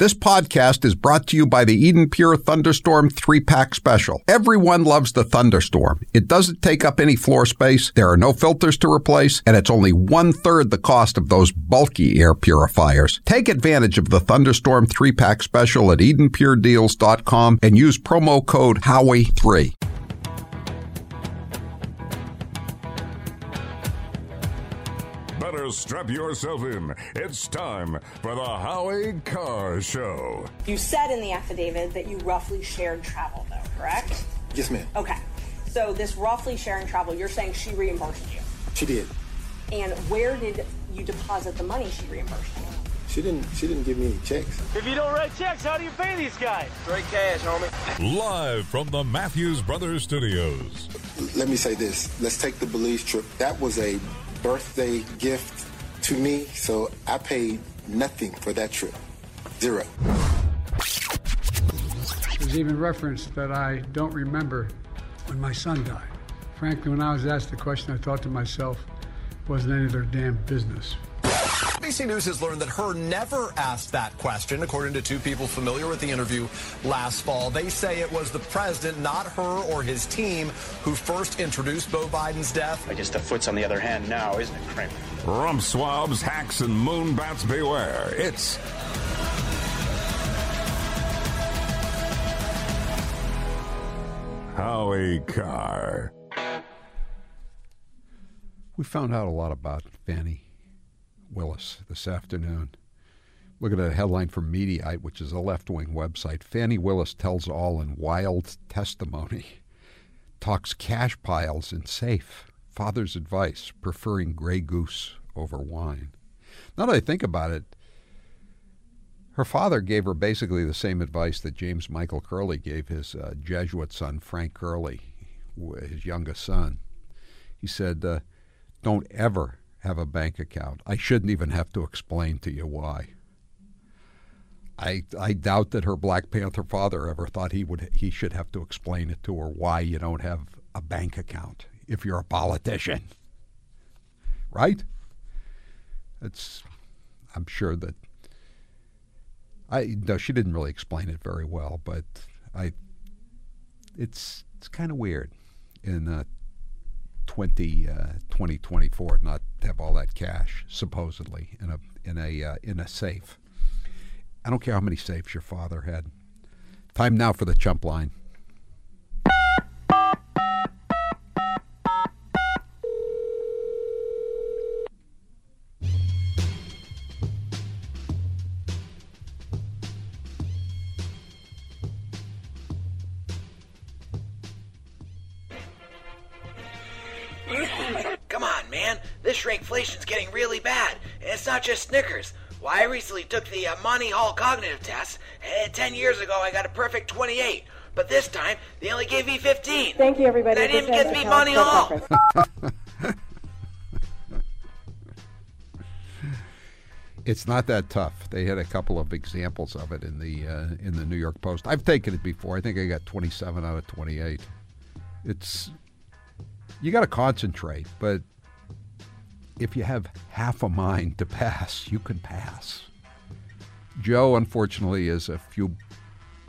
This podcast is brought to you by the Eden Pure Thunderstorm 3 pack special. Everyone loves the Thunderstorm. It doesn't take up any floor space, there are no filters to replace, and it's only one third the cost of those bulky air purifiers. Take advantage of the Thunderstorm 3 pack special at EdenPureDeals.com and use promo code HOWIE3. Better strap yourself in. It's time for the Howie Carr Show. You said in the affidavit that you roughly shared travel, though, correct? Yes, ma'am. Okay. So this roughly sharing travel, you're saying she reimbursed you. She did. And where did you deposit the money she reimbursed you? She didn't. She didn't give me any checks. If you don't write checks, how do you pay these guys? Straight cash, homie. Live from the Matthews Brothers Studios. Let me say this. Let's take the Belize trip. That was a birthday gift to me, so I paid nothing for that trip. Zero. There's even reference that I don't remember when my son died. Frankly, when I was asked the question, I thought to myself, it wasn't any of their damn business. ABC News has learned that Hur never asked that question, according to two people familiar with the interview last fall. They say it was the president, not Hur or his team, who first introduced Beau Biden's death. I guess the foot's on the other hand now, isn't it, Kramer? Rump swabs, hacks, and moonbats beware. It's Howie Carr. We found out a lot about Fani Willis this afternoon. Look at a headline from Mediaite, which is a left wing website. Fani Willis tells all in wild testimony. Talks cash piles in safe. Father's advice, preferring Grey Goose over wine. Now that I think about it, her father gave her basically the same advice that James Michael Curley gave his uh, Jesuit son, Frank Curley, his youngest son. He said, uh, Don't ever have a bank account. I shouldn't even have to explain to you why. I I doubt that her Black Panther father ever thought he would he should have to explain it to her why you don't have a bank account if you're a politician. Right? It's I'm sure that I no she didn't really explain it very well, but I it's it's kind of weird in uh, 20, uh, 2024 not have all that cash supposedly in a in a uh, in a safe. I don't care how many safes your father had. Time now for the chump line. Not just Snickers. Why, I recently took the uh, Monty Hall cognitive test, and 10 years ago I got a perfect 28. But this time, they only gave me 15. Thank you, everybody. I didn't even This get to meet Monty Hall. It's not that tough. They had a couple of examples of it in the uh, in the New York Post. I've taken it before. I think I got 27 out of 28. It's you got to concentrate, but if you have half a mind to pass, you can pass. Joe, unfortunately, is a few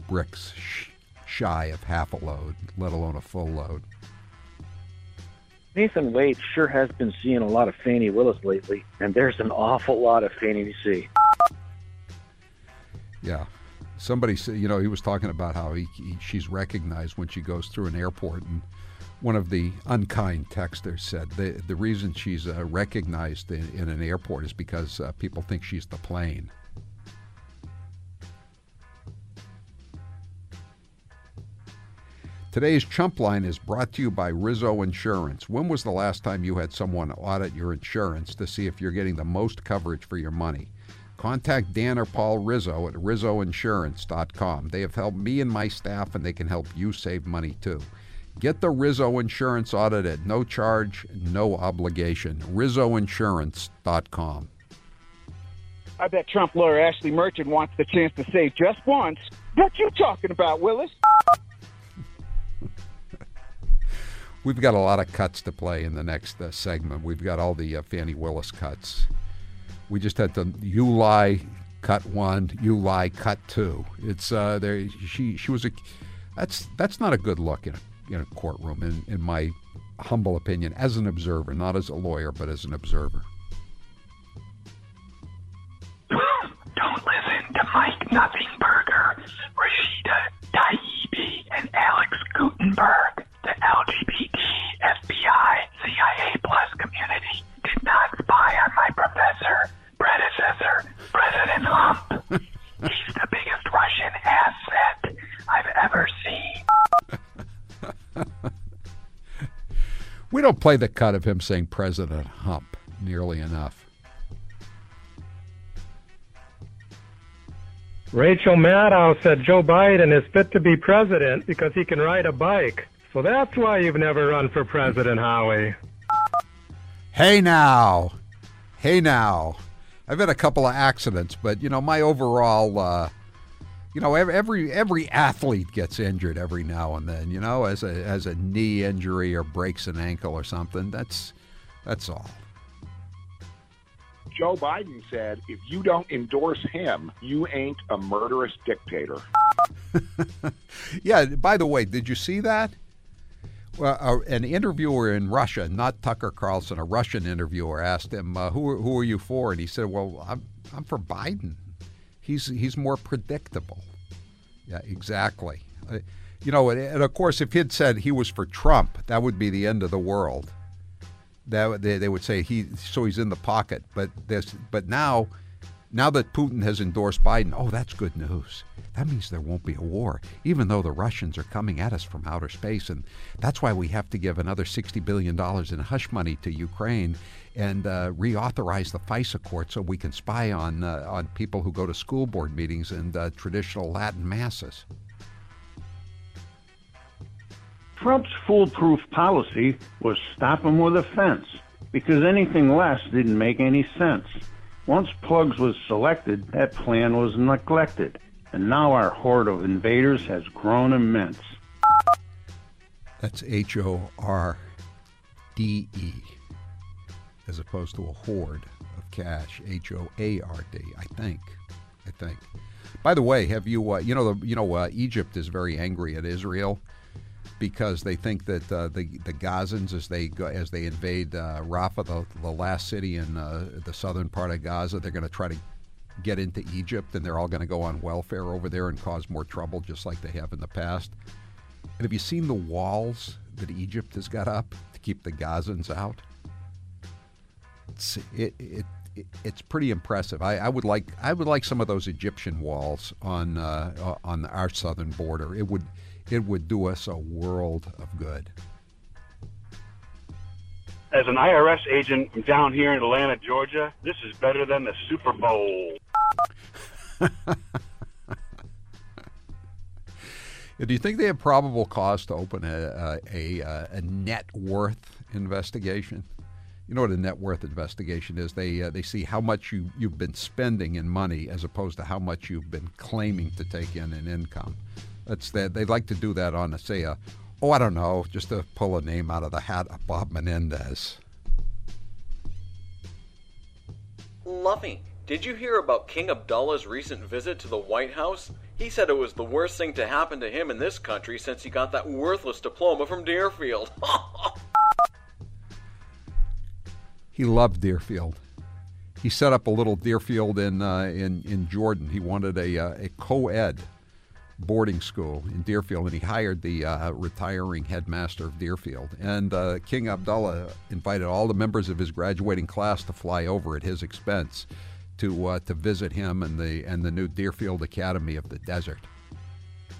bricks sh- shy of half a load, let alone a full load. Nathan Wade sure has been seeing a lot of Fani Willis lately, and there's an awful lot of Fannie to see. Yeah. Somebody said, you know, he was talking about how he, he, she's recognized when she goes through an airport, and one of the unkind texters said the the reason she's uh, recognized in, in an airport is because uh, people think she's the plane. Today's Chump Line is brought to you by Rizzo Insurance. When was the last time you had someone audit your insurance to see if you're getting the most coverage for your money? Contact Dan or Paul Rizzo at rizzoinsurance.com. They have helped me and my staff, and they can help you save money too. Get the Rizzo Insurance audit at no charge, no obligation. rizzoinsurance.com. I bet Trump lawyer Ashley Merchant wants the chance to say just once. What you talking about, Willis? We've got a lot of cuts to play in the next uh, segment. We've got all the uh, Fani Willis cuts. We just had the Uli cut one. You lie, cut two. It's uh, there. She she was a. That's that's not a good look in a, in a courtroom, in, in my humble opinion, as an observer, not as a lawyer, but as an observer. Don't listen to Mike Nothingburger, Rashida Taibbi, and Alex Gutenberg. The LGBT, FBI, CIA plus community did not spy on my professor, predecessor, President Hump. We don't play the cut of him saying President Hump nearly enough. Rachel Maddow said Joe Biden is fit to be president because he can ride a bike. So that's why you've never run for president, Howie. Hey now, hey now. I've had a couple of accidents, but you know my overall, uh, you know every, every every athlete gets injured every now and then. You know, as a as a knee injury or breaks an ankle or something. That's that's all. Joe Biden said, if you don't endorse him, you ain't a murderous dictator. yeah. By the way, did you see that? Well, uh, an interviewer in Russia, not Tucker Carlson, a Russian interviewer, asked him, uh, "Who who are you for?" And he said, "Well, I'm I'm for Biden. He's he's more predictable." Yeah, exactly. Uh, you know, and, of course, if he'd said he was for Trump, that would be the end of the world. That they, they would say he so he's in the pocket. But this, but now, now that Putin has endorsed Biden, oh, that's good news. That means there won't be a war, even though the Russians are coming at us from outer space. And that's why we have to give another $60 billion in hush money to Ukraine and uh, reauthorize the FISA court so we can spy on, uh, on people who go to school board meetings and uh, traditional Latin masses. Trump's foolproof policy was stop him with a fence because anything less didn't make any sense. Once Plugs was selected, that plan was neglected and now our horde of invaders has grown immense. That's H O R D E, as opposed to a horde of cash. H O A R D, I think. I think. By the way, have you uh, you know the, you know uh, Egypt is very angry at Israel because they think that uh, the the Gazans as they go, as they invade uh, Rafah, the, the last city in uh, the southern part of Gaza, they're going to try to get into Egypt and they're all going to go on welfare over there and cause more trouble just like they have in the past. And have you seen the walls that Egypt has got up to keep the Gazans out? It's, it, it, it, it's pretty impressive. I, I, would like I would like some of those Egyptian walls on uh, on our southern border. It would it would do us a world of good as an IRS agent down here in Atlanta, Georgia, this is better than the Super Bowl. Do you think they have probable cause to open a, a, a, a, net worth investigation? You know what a net worth investigation is? They uh, they see how much you you've been spending in money as opposed to how much you've been claiming to take in in income. That's that they'd like to do that on a say a oh, I don't know, just to pull a name out of the hat, of Bob Menendez. Luffy, did you hear about King Abdullah's recent visit to the White House? He said it was the worst thing to happen to him in this country since he got that worthless diploma from Deerfield. he loved Deerfield. He set up a little Deerfield in uh, in in Jordan. He wanted a uh, a co-ed boarding school in Deerfield, and he hired the uh, retiring headmaster of Deerfield. And uh, King Abdullah invited all the members of his graduating class to fly over at his expense to uh, to visit him and the and the new Deerfield Academy of the Desert.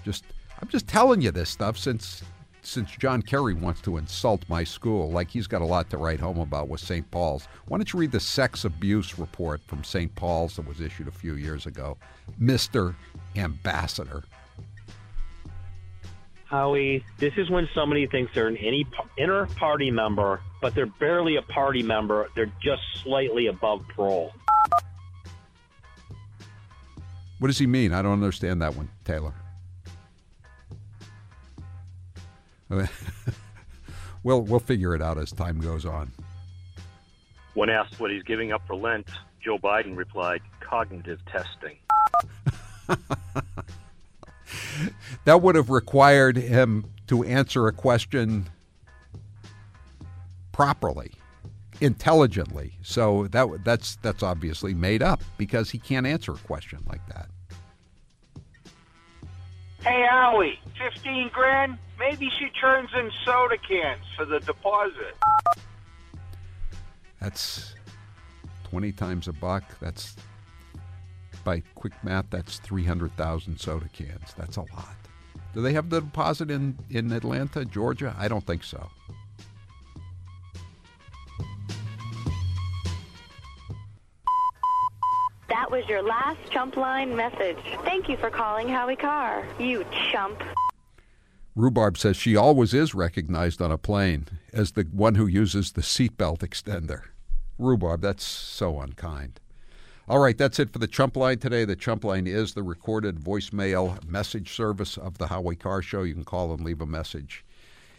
Just I'm just telling you this stuff since since John Kerry wants to insult my school, like he's got a lot to write home about with St. Paul's. Why don't you read the sex abuse report from St. Paul's that was issued a few years ago, Mister Ambassador? Howie, this is when somebody thinks they're an any inner party member, but they're barely a party member. They're just slightly above parole. What does he mean? I don't understand that one, Taylor. we'll we'll figure it out as time goes on. When asked what he's giving up for Lent, Joe Biden replied, cognitive testing. that would have required him to answer a question properly, intelligently. So that that's that's obviously made up because he can't answer a question like that. Hey, Allie, 15 grand? Maybe she turns in soda cans for the deposit. That's 20 times a buck. That's by quick math, that's 300,000 soda cans. That's a lot. Do they have the deposit in, in Atlanta, Georgia? I don't think so. That was your last chump line message. Thank you for calling Howie Carr. You chump. Rhubarb says she always is recognized on a plane as the one who uses the seatbelt extender. Rhubarb, that's so unkind. All right, that's it for the Chump Line today. The Chump Line is the recorded voicemail message service of the Howie Carr Show. You can call and leave a message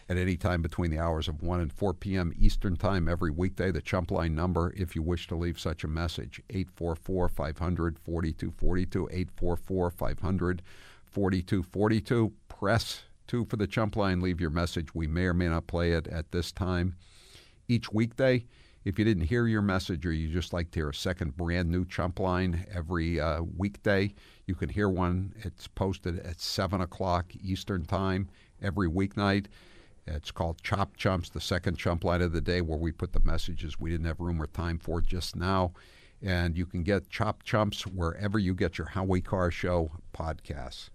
at any time between the hours of 1 and 4 p.m. Eastern Time every weekday. The Chump Line number, if you wish to leave such a message, 844 500 4242. 844 500 4242. Press 2 for the Chump Line. Leave your message. We may or may not play it at this time each weekday. If you didn't hear your message or you just like to hear a second brand new Chump Line every uh, weekday, you can hear one. It's posted at 7 o'clock Eastern Time every weeknight. It's called Chop Chumps, the second chump line of the day, where we put the messages we didn't have room or time for just now. And you can get Chop Chumps wherever you get your Howie Carr Show podcasts.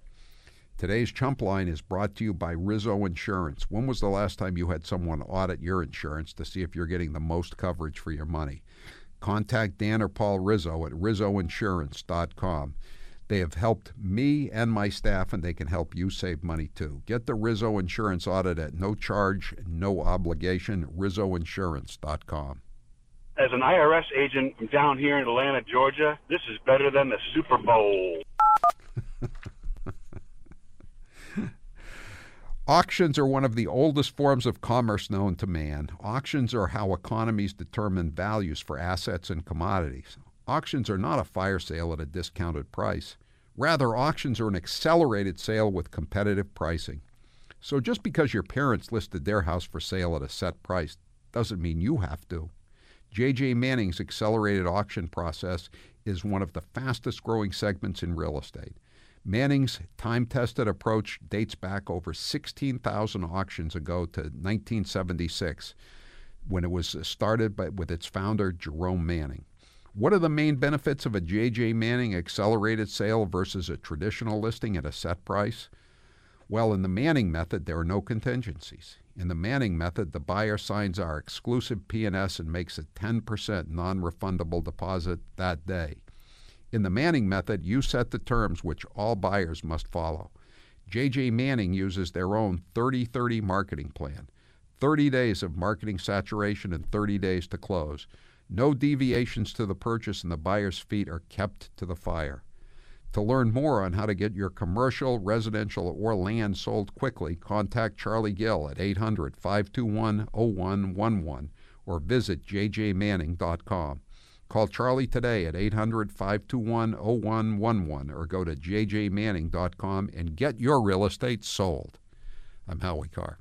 Today's Chump Line is brought to you by Rizzo Insurance. When was the last time you had someone audit your insurance to see if you're getting the most coverage for your money? Contact Dan or Paul Rizzo at rizzoinsurance.com. They have helped me and my staff, and they can help you save money too. Get the Rizzo Insurance audit at no charge, no obligation. RizzoInsurance.com. As an IRS agent from down here in Atlanta, Georgia, this is better than the Super Bowl. Auctions are one of the oldest forms of commerce known to man. Auctions are how economies determine values for assets and commodities. Auctions are not a fire sale at a discounted price. Rather, auctions are an accelerated sale with competitive pricing. So just because your parents listed their house for sale at a set price doesn't mean you have to. J.J. Manning's accelerated auction process is one of the fastest growing segments in real estate. Manning's time tested approach dates back over 16,000 auctions ago to 1976 when it was started by, with its founder, Jerome Manning. What are the main benefits of a J.J. Manning accelerated sale versus a traditional listing at a set price? Well, in the Manning method, there are no contingencies. In the Manning method, the buyer signs our exclusive P&S and makes a 10% non-refundable deposit that day. In the Manning method, you set the terms which all buyers must follow. JJ Manning uses their own 30 30 marketing plan 30 days of marketing saturation and 30 days to close. No deviations to the purchase, and the buyer's feet are kept to the fire. To learn more on how to get your commercial, residential, or land sold quickly, contact Charlie Gill at 800 521 0111 or visit jjmanning.com. Call Charlie today at 800 521 0111 or go to jjmanning.com and get your real estate sold. I'm Howie Carr.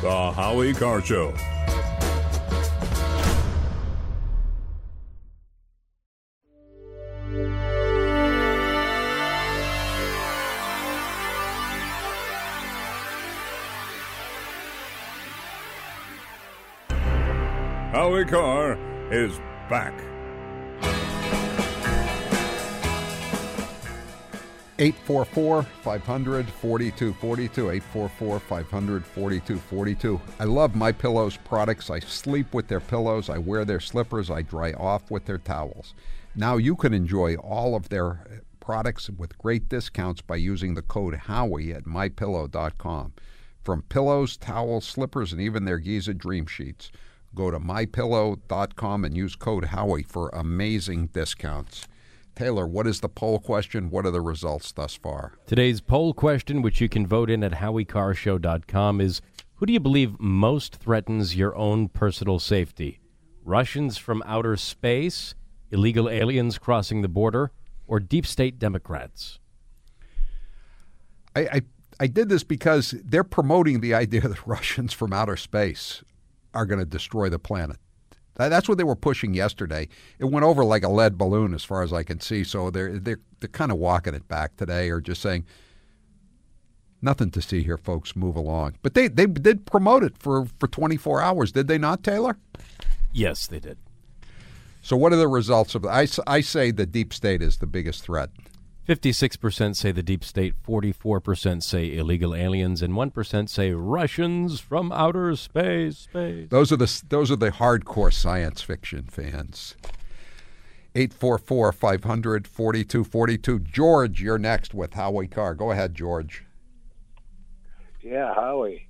The Howie Carr Show. Is back. 844 500 4242 844 500 4242 I love my pillows products. I sleep with their pillows, I wear their slippers, I dry off with their towels. Now you can enjoy all of their products with great discounts by using the code Howie at mypillow.com. From pillows, towels, slippers, and even their Giza Dream Sheets. Go to mypillow.com and use code Howie for amazing discounts. Taylor, what is the poll question? What are the results thus far? Today's poll question, which you can vote in at howiecarrshow.com, is Who do you believe most threatens your own personal safety? Russians from outer space, illegal aliens crossing the border, or deep state Democrats? I, I, I did this because they're promoting the idea that Russians from outer space are going to destroy the planet. That's what they were pushing yesterday. It went over like a lead balloon, as far as I can see. So they're they're they're kind of walking it back today, or just saying nothing to see here, folks. Move along. But they they did promote it for for 24 hours, did they not, Taylor? Yes, they did. So what are the results of? I I say the deep state is the biggest threat. 56% say the deep state, 44% say illegal aliens, and 1% say Russians from outer space. space. Those are the those are the hardcore science fiction fans. 844 500 4242. George, you're next with Howie Carr. Go ahead, George. Yeah, Howie.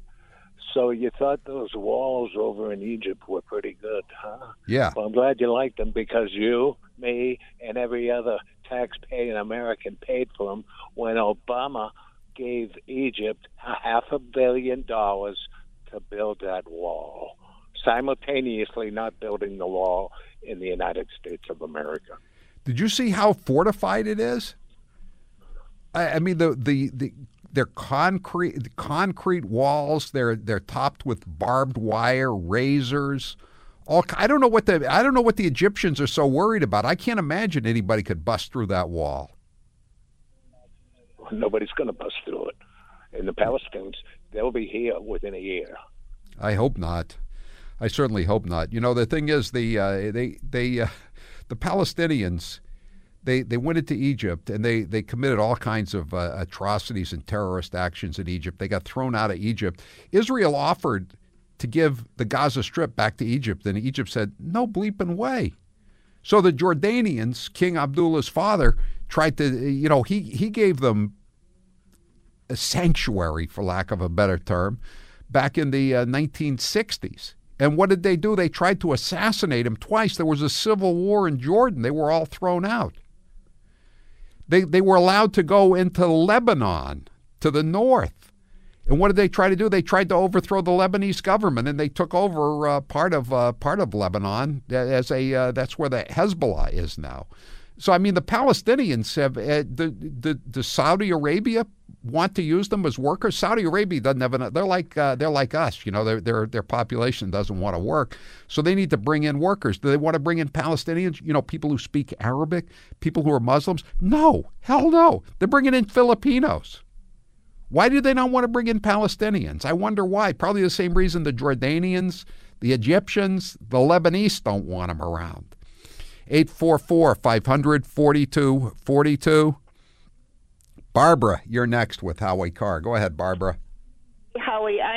So you thought those walls over in Egypt were pretty good, huh? Yeah. Well, I'm glad you liked them because you, me, and every other taxpaying American paid for them when Obama gave Egypt a half a billion dollars to build that wall, simultaneously not building the wall in the United States of America. Did you see how fortified it is? I, I mean, the, the, the they're concrete concrete walls. They're they're topped with barbed wire, razors. All I don't know what the I don't know what the Egyptians are so worried about. I can't imagine anybody could bust through that wall. Nobody's going to bust through it. And the Palestinians, they'll be here within a year. I hope not. I certainly hope not. You know, the thing is, the uh, they they uh, the Palestinians they they went into Egypt and they they committed all kinds of uh, atrocities and terrorist actions in Egypt. They got thrown out of Egypt. Israel offered to give the Gaza Strip back to Egypt, and Egypt said no bleeping way. So the Jordanians, King Abdullah's father, tried to you know he he gave them a sanctuary, for lack of a better term, back in the uh, 1960s. And what did they do? They tried to assassinate him twice. There was a civil war in Jordan. They were all thrown out. They, they were allowed to go into Lebanon to the north. And what did they try to do? They tried to overthrow the Lebanese government, and they took over uh, part of uh, part of Lebanon as a uh, that's where the Hezbollah is now. So I mean, the Palestinians have uh, the, the the Saudi Arabia want to use them as workers. Saudi Arabia doesn't have enough. They're like uh, they're like us, you know. Their their their population doesn't want to work, so they need to bring in workers. Do they want to bring in Palestinians? You know, people who speak Arabic, people who are Muslims? No, hell no. They're bringing in Filipinos. Why do they not want to bring in Palestinians? I wonder why. Probably the same reason the Jordanians, the Egyptians, the Lebanese don't want them around. 844 500 4242. Barbara, you're next with Howie Carr. Go ahead, Barbara.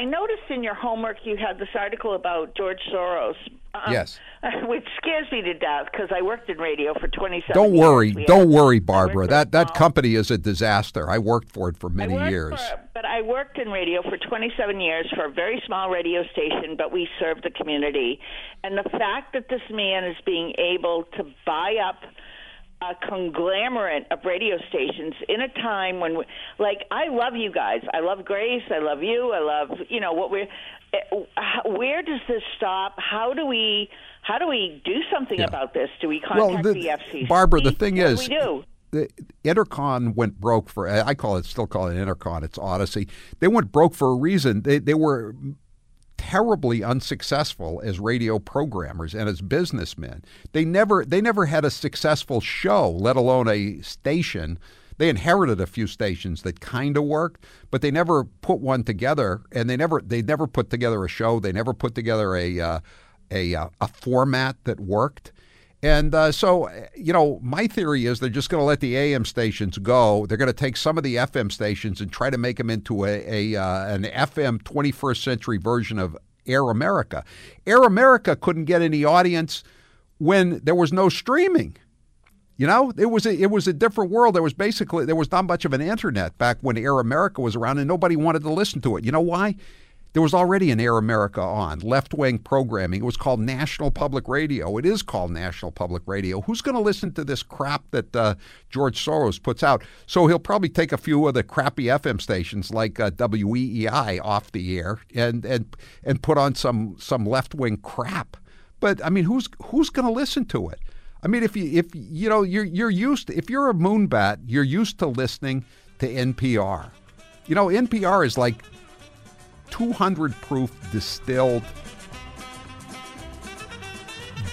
I noticed in your homework you had this article about George Soros. Um, yes. Which scares me to death because I worked in radio for 27 Don't worry. Don't worry, Barbara. That that company is a disaster. I worked for it for many years. for- but I worked in radio for 27 years for a very small radio station, but we served the community. And the fact that this man is being able to buy up a conglomerate of radio stations in a time when, we, like, I love you guys. I love Grace. I love you. I love, you know, what we're. eh, Where does this stop? How do we? How do we do something about this? Do we contact the, the, FCC? Barbara, the thing What do is, we do? the EnterCON went broke for. I call it, still call it EnterCON. It's Audacy. They went broke for a reason. They they were terribly unsuccessful as radio programmers and as businessmen. They never they never had a successful show, let alone a station. They inherited a few stations that kind of worked, but they never put one together, and they never they never put together a show. They never put together a uh, a uh, a format that worked. And uh, so, you know, my theory is they're just going to let the AM stations go. They're going to take some of the FM stations and try to make them into a, a uh, an FM 21st century version of Air America. Air America couldn't get any audience when there was no streaming. You know, it was a, it was a different world. There was basically there was not much of an internet back when Air America was around, and nobody wanted to listen to it. You know why? There was already an Air America on, left wing programming. It was called National Public Radio. It is called National Public Radio. Who's going to listen to this crap that uh, George Soros puts out? So he'll probably take a few of the crappy FM stations like uh, WEEI off the air and, and, and put on some, some left wing crap. But I mean, who's, who's going to listen to it? I mean, if you if you know you're you're used to, if you're a moonbat, you're used to listening to NPR. You know, NPR is like 200 proof distilled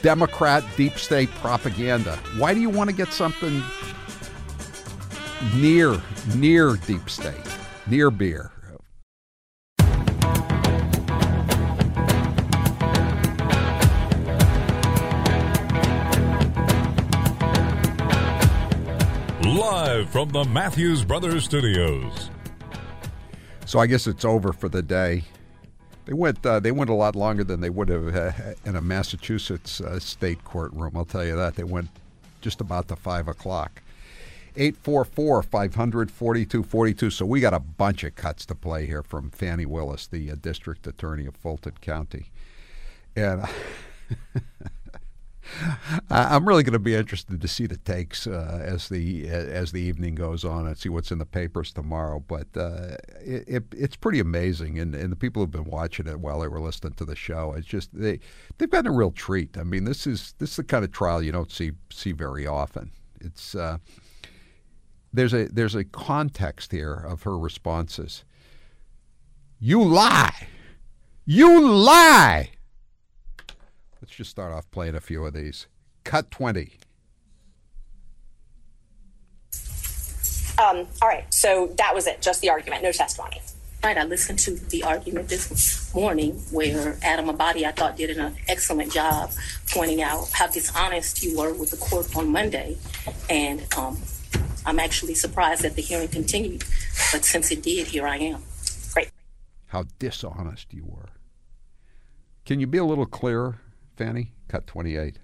Democrat deep state propaganda. Why do you want to get something near near deep state, near beer? Live from the Matthews Brothers Studios. So I guess it's over for the day. They went. Uh, they went a lot longer than they would have uh, in a Massachusetts uh, state courtroom. I'll tell you that. They went just about to five o'clock. 844 500 4242. So we got a bunch of cuts to play here from Fani Willis, the uh, district attorney of Fulton County. And I'm really going to be interested to see the takes uh, as the as the evening goes on and see what's in the papers tomorrow. But uh, it, it, it's pretty amazing, and, and the people who've been watching it while they were listening to the show, it's just they they've gotten a real treat. I mean, this is this is the kind of trial you don't see see very often. It's uh, there's a there's a context here of her responses. You lie, you lie. Let's just start off playing a few of these. Cut 20. Um, all right, so that was it, just the argument, no testimony. Right, I listened to the argument this morning where Adam Abbate, I thought, did an excellent job pointing out how dishonest you were with the court on Monday. And um, I'm actually surprised that the hearing continued, but since it did, here I am. Great. How dishonest you were. Can you be a little clearer? Fani, cut 28.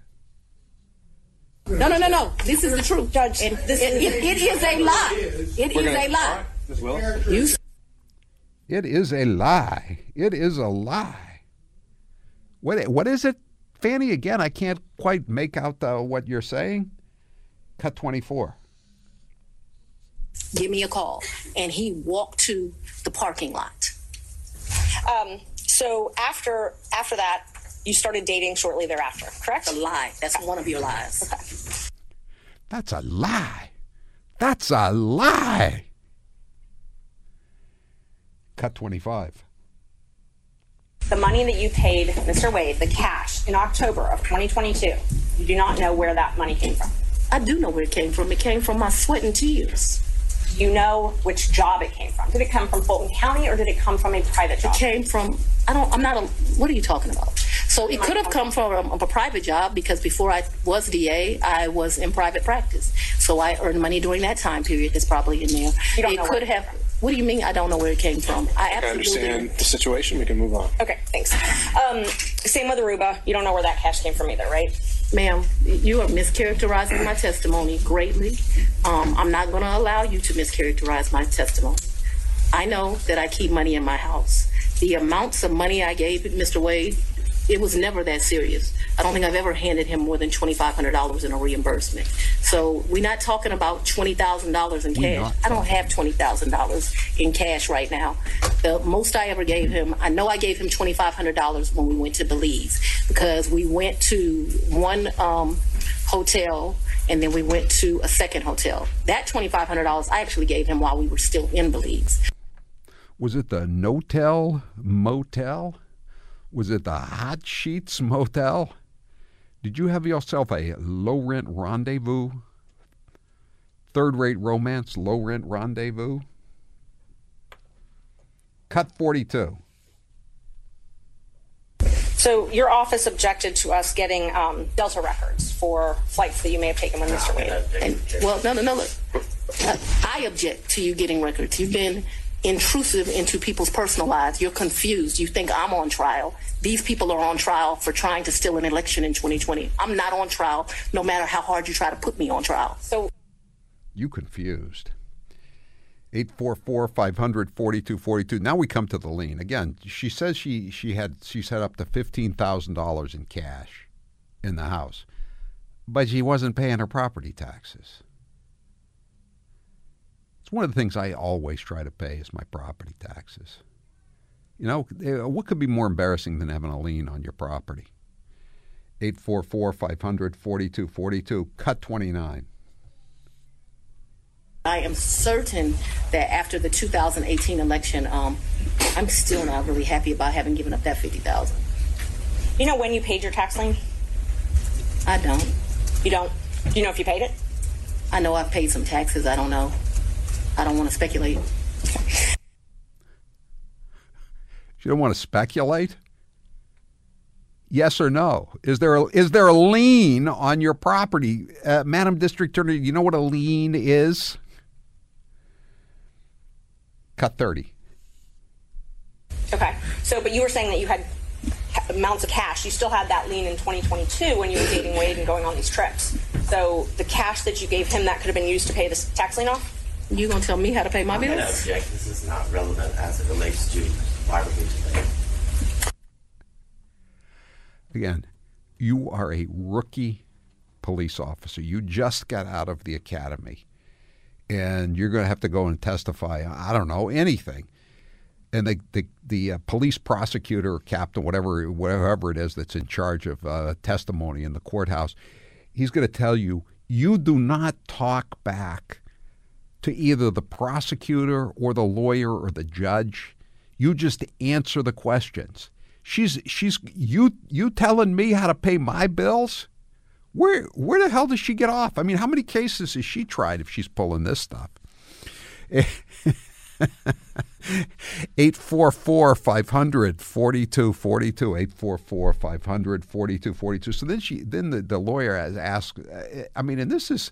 No, no, no, no. This is the truth, Judge. And this it, it, it is a lie. It is a lie. Ms. Willis? You it is a lie. It is a lie. What what is it, Fani? Again, I can't quite make out uh, what you're saying. Cut 24. Give me a call, and he walked to the parking lot. Um, so after after that, you started dating shortly thereafter, correct? A lie. That's one of your lies. Okay. That's a lie. That's a lie. Cut 25. The money that you paid Mr. Wade, the cash, in October of 2022, you do not know where that money came from. I do know where it came from. It came from my sweat and tears. You know which job it came from. Did it come from Fulton County or did it come from a private job? It came from, I don't, I'm not a, what are you talking about? So it could have come from a, a, private job because before I was DA, I was in private practice. So I earned money during that time period. It's probably in there. You don't it know could where- have. What do you mean? I don't know where it came from. I I absolutely understand the situation. We can move on. Okay, thanks. Um, same with Aruba. You don't know where that cash came from either, right? Ma'am, you are mischaracterizing my testimony greatly. Um, I'm not going to allow you to mischaracterize my testimony. I know that I keep money in my house. The amounts of money I gave Mr. Wade, it was never that serious. I don't think I've ever handed him more than $2,500 in a reimbursement. So we're not talking about $20,000 in cash. I don't have $20,000 in cash right now. The most I ever gave him, I know I gave him $2,500 when we went to Belize because we went to one um, hotel and then we went to a second hotel. That $2,500 I actually gave him while we were still in Belize. Was it the Notel Motel? Was it the Hot Sheets Motel? Did you have yourself a low rent rendezvous? Third rate romance, low rent rendezvous? Cut 42. So your office objected to us getting um, Delta records for flights that you may have taken with Mr. Wade. And, well, no, no, no, look. Uh, I object to you getting records. You've been intrusive into people's personal lives. You're confused. You think I'm on trial. These people are on trial for trying to steal an election in 2020. I'm not on trial, no matter how hard you try to put me on trial. So You confused. 844 500 4242. Now we come to the lien. Again, she says she, she had she set up to $15,000 in cash in the house, but she wasn't paying her property taxes. It's one of the things I always try to pay is my property taxes. You know, eh, what could be more embarrassing than having a lien on your property? 844 500 4242. Cut 29. I am certain that after the 2018 election, um, I'm still not really happy about having given up that 50000 You know when you paid your tax lien? I don't. You don't? Do you know if you paid it? I know I've paid some taxes. I don't know. I don't want to speculate. You don't want to speculate? Yes or no? Is there a, is there a lien on your property, uh, Madam District Attorney? You know what a lien is? Cut thirty. Okay. So, but you were saying that you had amounts of cash. You still had that lien in 2022 when you were dating Wade and going on these trips. So, the cash that you gave him that could have been used to pay this tax lien off. You gonna tell me how to pay my I'm gonna bills? object. This is not relevant as it relates to why we're here today. Again, you are a rookie police officer. You just got out of the academy, and you're going to have to go and testify. I don't know anything. And the the, the uh, police prosecutor or captain, whatever whatever it is that's in charge of uh, testimony in the courthouse, he's going to tell you you do not talk back to either the prosecutor or the lawyer or the judge. You just answer the questions. She's she's you you telling me how to pay my bills? Where where the hell does she get off? I mean, how many cases has she tried if she's pulling this stuff? 844 500 4242 844 500 4242 so then she then the, the lawyer has asked uh, i mean and this is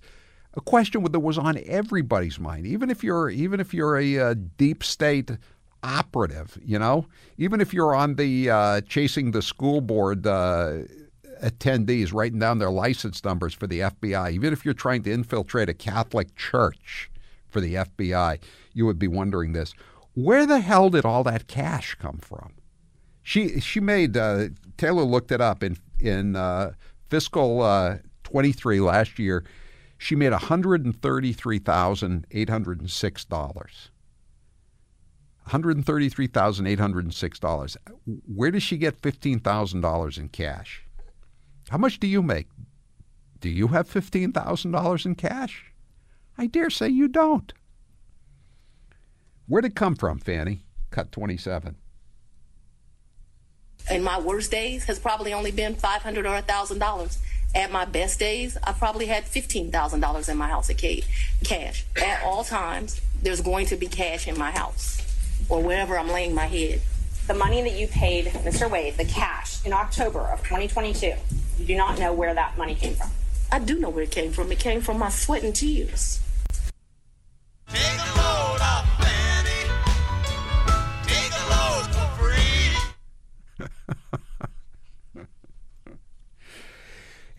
a question that was on everybody's mind. Even if you're even if you're a uh, deep state operative you know even if you're on the uh, chasing the school board uh, attendees writing down their license numbers for the FBI even if you're trying to infiltrate a Catholic church for the FBI you would be wondering this. Where the hell did all that cash come from? She she made uh, Taylor looked it up in in uh, fiscal uh, 23 last year she made $133,806 $133,806. Where does she get $15,000 in cash? How much do you make? Do you have $15,000 in cash? I dare say you don't. Where'd it come from, Fani? Cut 27. In my worst days has probably only been five hundred or a thousand dollars. At my best days, I probably had fifteen thousand dollars in my house at cash. At all times, there's going to be cash in my house or wherever I'm laying my head. The money that you paid Mr. Wade, the cash in October of 2022, you do not know where that money came from. I do know where it came from. It came from my sweat and tears.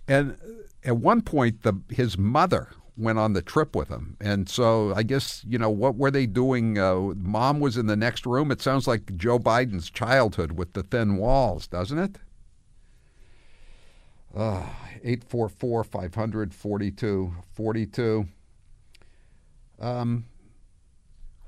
And at one point, the his mother went on the trip with him, and so I guess you know what were they doing? Uh, Mom was in the next room. It sounds like Joe Biden's childhood with the thin walls, doesn't it? Uh, 844 500 4242. Um,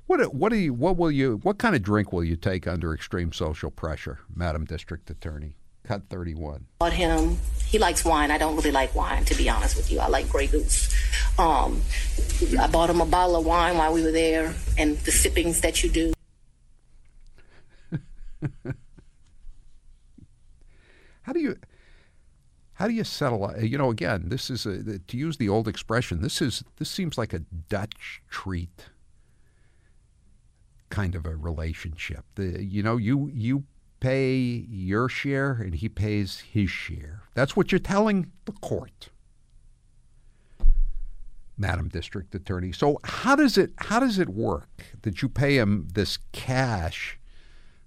what what do you what will you what kind of drink will you take under extreme social pressure, Madam District Attorney? Cut 31. Bought him. He likes wine. I don't really like wine, to be honest with you. I like Grey Goose. Um, I bought him a bottle of wine while we were there, and the sippings that you do. How do you how do you settle? uh, You know, again, this is a, to use the old expression. This is this seems like a Dutch treat kind of a relationship. The, you know, you you pay your share and he pays his share. That's what you're telling the court. Madam District Attorney. So how does it how does it work that you pay him this cash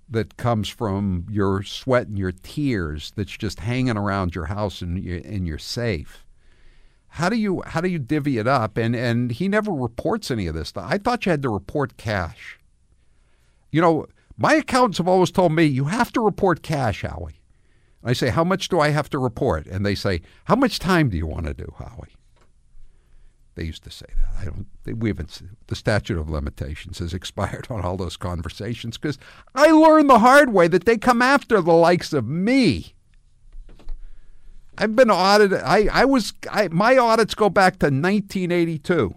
that comes from your sweat and your tears that's just hanging around your house and you and you're safe? How do you how do you divvy it up? And and he never reports any of this. I thought you had to report cash. You know, my accountants have always told me you have to report cash, Howie. I say, how much do I have to report? And they say, how much time do you want to do, Howie? They used to say that. I don't. They, we haven't. The statute of limitations has expired on all those conversations because I learned the hard way that they come after the likes of me. I've been audited. I, I was I, my audits go back to 1982.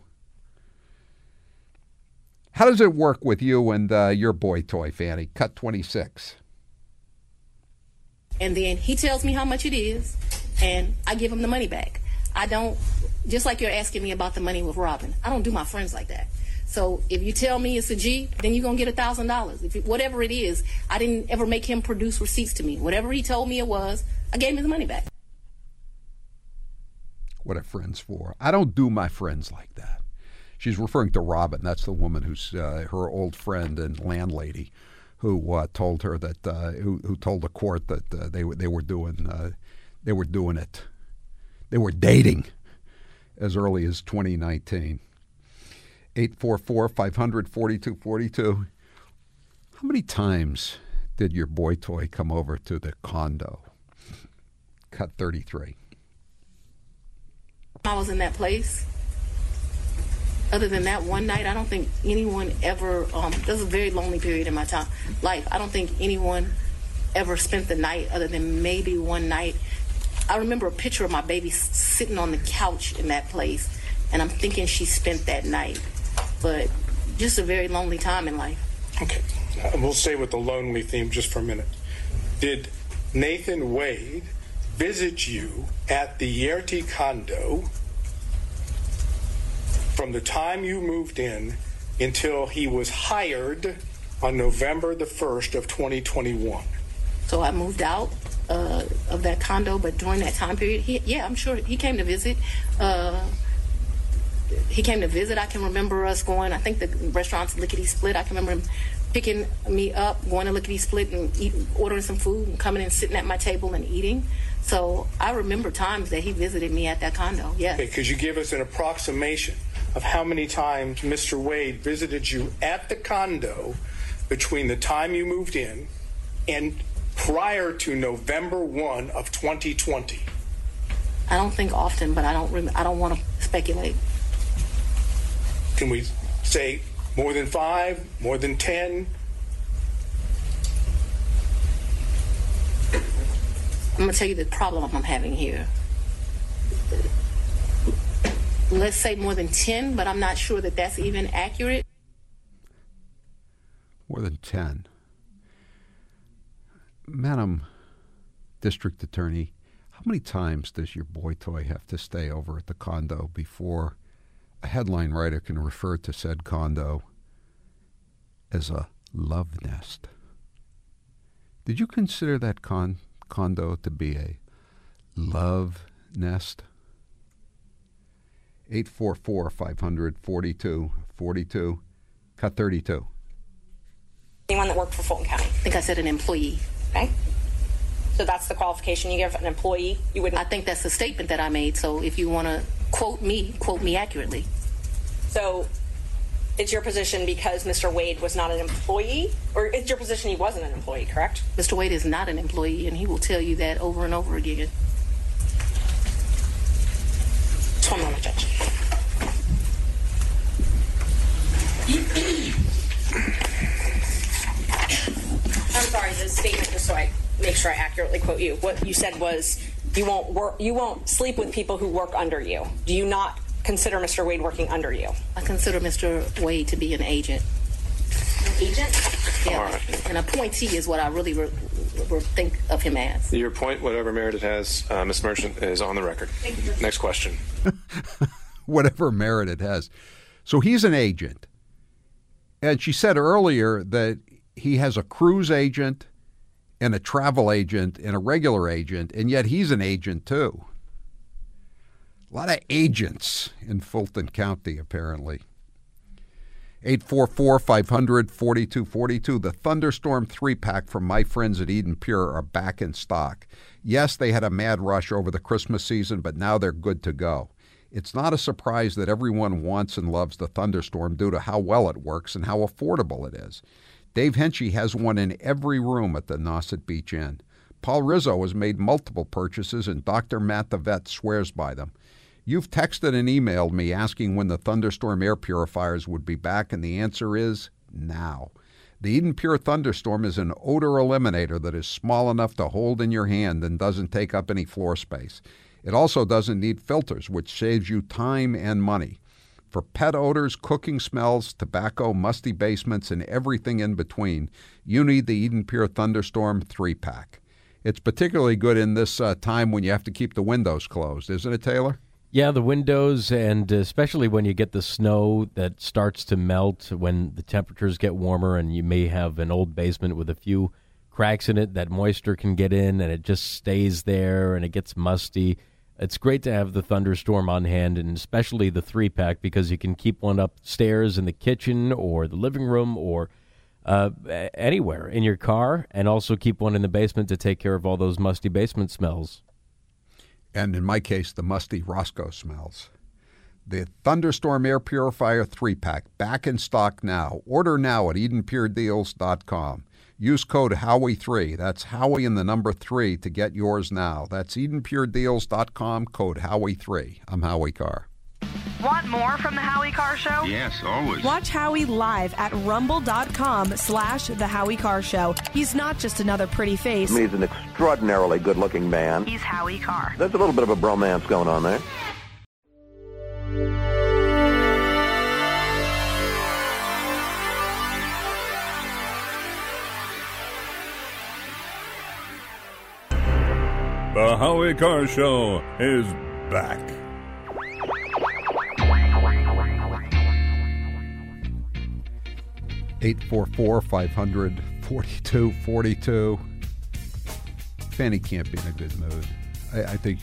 How does it work with you and uh, your boy toy, Fani? Cut 26. And then he tells me how much it is, and I give him the money back. I don't, just like you're asking me about the money with Robin, I don't do my friends like that. So if you tell me it's a G, then you're gonna get a thousand dollars. If it, whatever it is, I didn't ever make him produce receipts to me. Whatever he told me it was, I gave him the money back. What are friends for? I don't do my friends like that. She's referring to Robin. That's the woman who's uh, her old friend and landlady, who uh, told her that uh, who, who told the court that uh, they they were doing uh, they were doing it, they were dating as early as 2019. 844 500 4242. How many times did your boy toy come over to the condo? Cut 33. I was in that place. Other than that one night, I don't think anyone ever. Um, this was a very lonely period in my time life. I don't think anyone ever spent the night, other than maybe one night. I remember a picture of my baby sitting on the couch in that place, and I'm thinking she spent that night. But just a very lonely time in life. Okay. Uh, we'll stay with the lonely theme just for a minute. Did Nathan Wade visit you at the Yeartie condo from the time you moved in until he was hired on November the 1st of 2021? So I moved out uh, of that condo, but during that time period, he, yeah, I'm sure he came to visit. Uh, he came to visit. I can remember us going. I think the restaurant's Lickety Split. I can remember him picking me up, going to Lickety Split and eat, ordering some food, and coming and sitting at my table and eating. So I remember times that he visited me at that condo. Yeah. Okay, could you give us an approximation of how many times Mr. Wade visited you at the condo between the time you moved in and prior to November 1 of 2020? I don't think often, but I don't. Rem- I don't want to speculate. Can we say more than five, more than 10? I'm gonna tell you the problem I'm having here. Let's say more than ten, but I'm not sure that that's even accurate. More than 10. Madam District Attorney, how many times does your boy toy have to stay over at the condo before a headline writer can refer to said condo as a love nest? Did you consider that con- condo to be a love nest? 844 500 4242. Cut 32. Anyone that worked for Fulton County. I think I said an employee. Okay. So that's the qualification you give an employee. You wouldn't. I think that's the statement that I made. So if you want to quote me, quote me accurately. So it's your position because Mr. Wade was not an employee, or it's your position he wasn't an employee, correct? Mr. Wade is not an employee, and he will tell you that over and over again. Just one moment, Judge. I'm sorry, the statement, just so I make sure I accurately quote you. What you said was you won't work, you won't sleep with people who work under you. Do you not consider Mr. Wade working under you? I consider Mr. Wade to be an agent. Agent? Yeah, an appointee is what I really re- re- think of him as. Your point, whatever merit it has, uh, Ms. Merchant, is on the record. Next question. whatever merit it has. So he's an agent. And she said earlier that he has a cruise agent and a travel agent and a regular agent, and yet he's an agent too. A lot of agents in Fulton County, apparently. 844 500 4242. The Thunderstorm 3 pack from my friends at Eden Pure are back in stock. Yes, they had a mad rush over the Christmas season, but now they're good to go. It's not a surprise that everyone wants and loves the Thunderstorm due to how well it works and how affordable it is. Dave Henchy has one in every room at the Nauset Beach Inn. Paul Rizzo has made multiple purchases, and Dr. Matt the Vet swears by them. You've texted and emailed me asking when the Thunderstorm air purifiers would be back, and the answer is now. The Eden Pure Thunderstorm is an odor eliminator that is small enough to hold in your hand and doesn't take up any floor space. It also doesn't need filters, which saves you time and money. For pet odors, cooking smells, tobacco, musty basements, and everything in between, you need the Eden Pure Thunderstorm 3 pack. It's particularly good in this uh, time when you have to keep the windows closed, isn't it, Taylor? Yeah, the windows, and especially when you get the snow that starts to melt when the temperatures get warmer, and you may have an old basement with a few cracks in it that moisture can get in, and it just stays there and it gets musty. It's great to have the thunderstorm on hand, and especially the three pack because you can keep one upstairs in the kitchen or the living room or uh, anywhere in your car, and also keep one in the basement to take care of all those musty basement smells and in my case, the musty Roscoe smells. The Thunderstorm Air Purifier 3 pack, back in stock now. Order now at EdenPureDeals.com. Use code Howie3, that's Howie in the number 3, to get yours now. That's EdenPureDeals.com, code Howie3. I'm Howie Carr. Want more from the Howie Carr Show? Yes, always. Watch Howie live at rumble.com slash the Howie Carr Show. He's not just another pretty face. I mean, he's an extraordinarily good-looking man. He's Howie Carr. There's a little bit of a bromance going on there. The Howie Carr Show is back. Eight four four five hundred forty two forty two. Fani can't be in a good mood. I, I think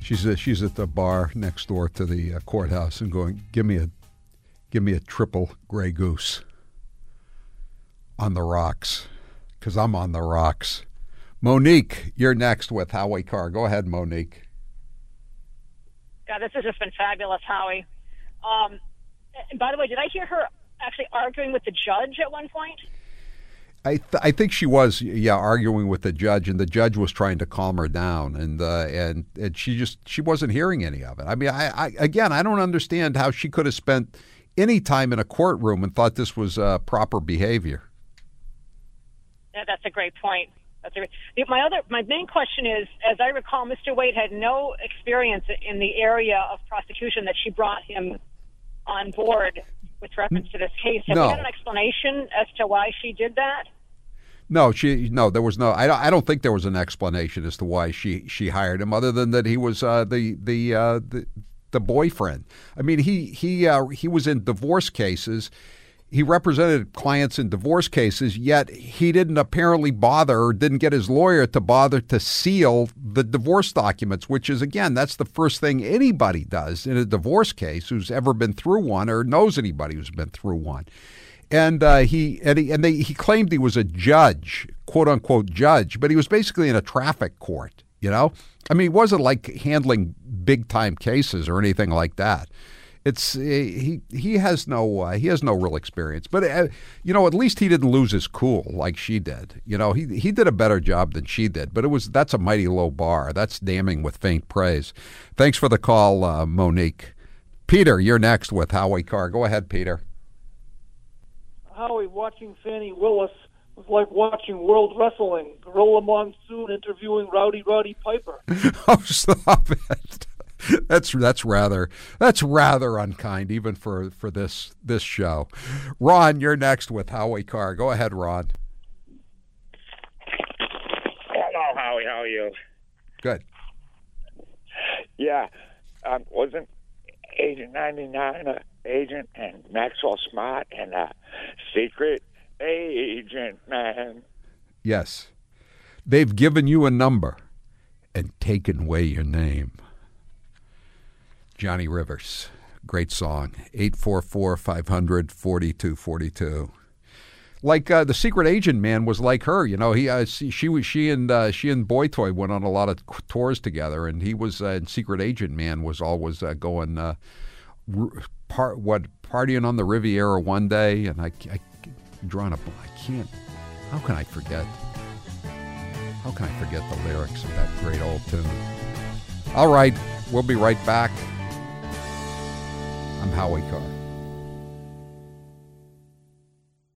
she's a, she's at the bar next door to the uh, courthouse and going, "Give me a, give me a triple Grey Goose." On the rocks, because I'm on the rocks. Monique, you're next with Howie Carr. Go ahead, Monique. God, this has just been fabulous, Howie. Um, and by the way, did I hear her actually arguing with the judge at one point? I th- I think she was yeah arguing with the judge, and the judge was trying to calm her down, and uh, and and she just she wasn't hearing any of it. I mean, I, I again I don't understand how she could have spent any time in a courtroom and thought this was uh, proper behavior. Yeah, that's a great point. That's a, my other my main question is, as I recall, Mr. Wade had no experience in the area of prosecution that she brought him on board with reference to this case. Have No. you had an explanation as to why she did that? No, she no. There was no. I don't. I don't think there was an explanation as to why she she hired him, other than that he was uh, the the, uh, the the boyfriend. I mean, he he uh, he was in divorce cases. He represented clients in divorce cases, yet he didn't apparently bother or didn't get his lawyer to bother to seal the divorce documents, which is, again, that's the first thing anybody does in a divorce case who's ever been through one or knows anybody who's been through one and uh, he and, he, and they, he claimed he was a judge, quote unquote judge, but he was basically in a traffic court. You know, I mean, he wasn't like handling big time cases or anything like that. It's uh, he he has no uh, he has no real experience, but uh, you know at least he didn't lose his cool like she did. You know he he did a better job than she did, but it was that's a mighty low bar. That's damning with faint praise. Thanks for the call, uh, Monique. Peter, you're next with Howie Carr. Go ahead, Peter. Howie, watching Fani Willis was like watching World Wrestling. Gorilla Monsoon interviewing Rowdy Roddy Piper. oh, stop it. That's that's rather that's rather unkind, even for for this this show. Ron, you're next with Howie Carr. Go ahead, Ron. Hello, Howie. How are you? Good. Yeah. Um, wasn't Agent 99 a agent and Maxwell Smart and a secret agent, man? Yes, they've given you a number and taken away your name. Johnny Rivers, great song. 844 500 4242. Like uh, the secret agent man was like her, you know. He, uh, she, was, she and uh, she and Boy Toy went on a lot of tours together, and he was. Uh, and secret agent man was always uh, going, uh, part what partying on the Riviera one day, and I, I drawing a, I can't. How can I forget? How can I forget the lyrics of that great old tune? All right, we'll be right back. I'm Howie Carr.